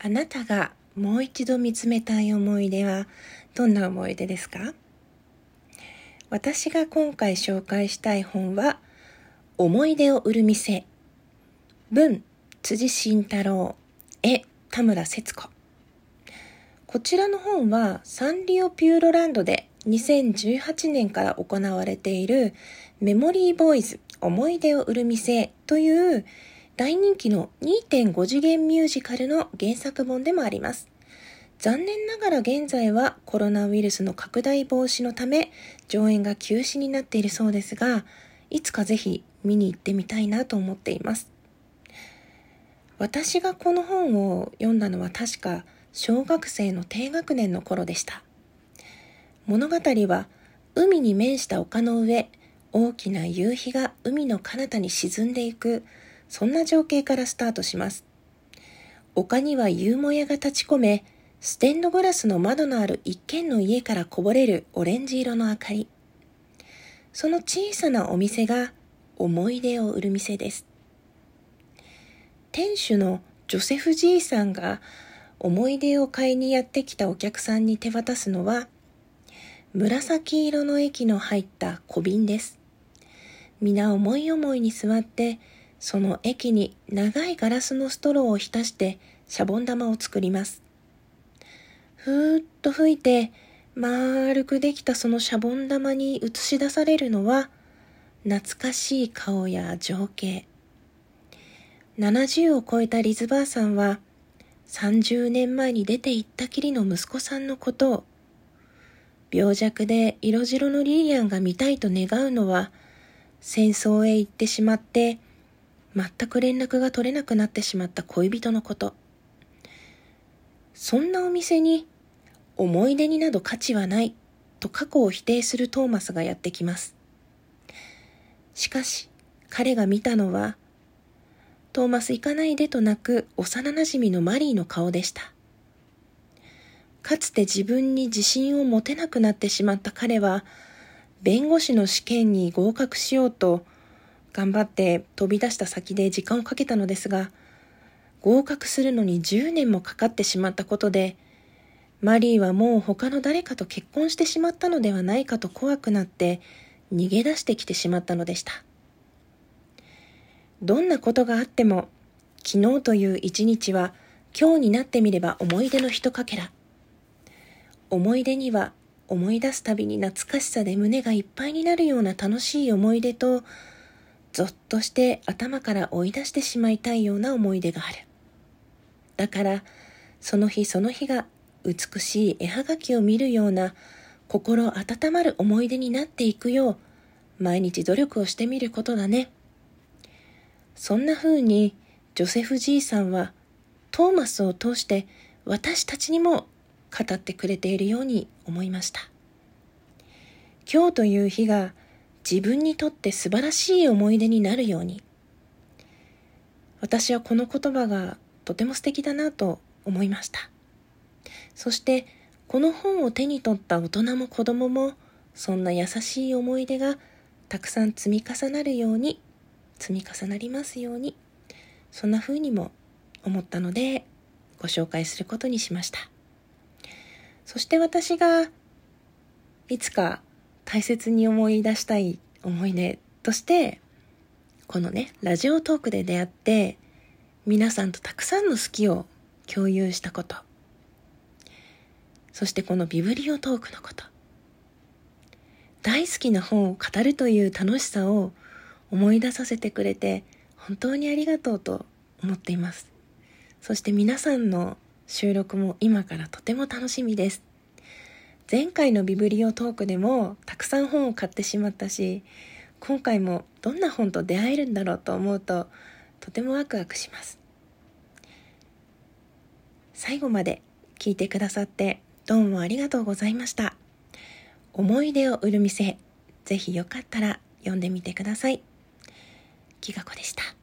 あなたがもう一度見つめたい思い出はどんな思い出ですか？私が今回紹介したい本は思い出を売る店。文辻慎太郎。絵田村節子。こちらの本はサンリオピューロランドで2018年から行われているメモリーボーイズ思い出を売る店という大人気の2.5次元ミュージカルの原作本でもあります。残念ながら現在はコロナウイルスの拡大防止のため上演が休止になっているそうですが、いつかぜひ見に行ってみたいなと思っています。私がこの本を読んだのは確か小学生の低学年の頃でした。物語は海に面した丘の上、大きな夕日が海の彼方に沈んでいくそんな情景からスタートします。丘には夕もやが立ち込め、ステンドグラスの窓のある一軒の家からこぼれるオレンジ色の明かり。その小さなお店が思い出を売る店です。店主のジョセフじいさんが思い出を買いにやってきたお客さんに手渡すのは紫色の液の入った小瓶です。皆思い思いに座ってその液に長いガラスのストローを浸してシャボン玉を作ります。ふーっと吹いて丸くできたそのシャボン玉に映し出されるのは懐かしい顔や情景。70を超えたリズバーさんは30年前に出て行ったきりの息子さんのことを病弱で色白のリリアンが見たいと願うのは戦争へ行ってしまって全く連絡が取れなくなってしまった恋人のこと。そんなお店に思い出になど価値はないと過去を否定するトーマスがやってきます。しかし彼が見たのはトーマス行かないでと泣く幼馴染のマリーの顔でした。かつて自分に自信を持てなくなってしまった彼は弁護士の試験に合格しようと頑張って飛び出した先で時間をかけたのですが、合格するのに10年もかかってしまったことで、マリーはもう他の誰かと結婚してしまったのではないかと怖くなって逃げ出してきてしまったのでした。どんなことがあっても、昨日という一日は今日になってみれば思い出の一かけら。思い出には思い出すたびに懐かしさで胸がいっぱいになるような楽しい思い出とぞっとして頭から追い出してしまいたいような思い出がある。だから、その日その日が美しい絵はがきを見るような心温まる思い出になっていくよう、毎日努力をしてみることだね。そんな風に、ジョセフじいさんは、トーマスを通して私たちにも語ってくれているように思いました。今日という日が自分にとって素晴らしい思い出になるように。私はこの言葉がとても素敵だなと思いました。そしてこの本を手に取った大人も子供もそんな優しい思い出がたくさん積み重なるように積み重なりますようにそんな風にも思ったのでご紹介することにしました。そして私がいつか大切に思い出したい思い出としてこのねラジオトークで出会って皆さんとたくさんの好きを共有したこと。そしてこのビブリオトークのこと。大好きな本を語るという楽しさを思い出させてくれて本当にありがとうと思っています。そして皆さんの収録も今からとても楽しみです。前回のビブリオトークでもたくさん本を買ってしまったし今回もどんな本と出会えるんだろうと思うととてもワクワクします。最後まで聞いてくださってどうもありがとうございました。思い出を売る店ぜひよかったら読んでみてください。きがこでした。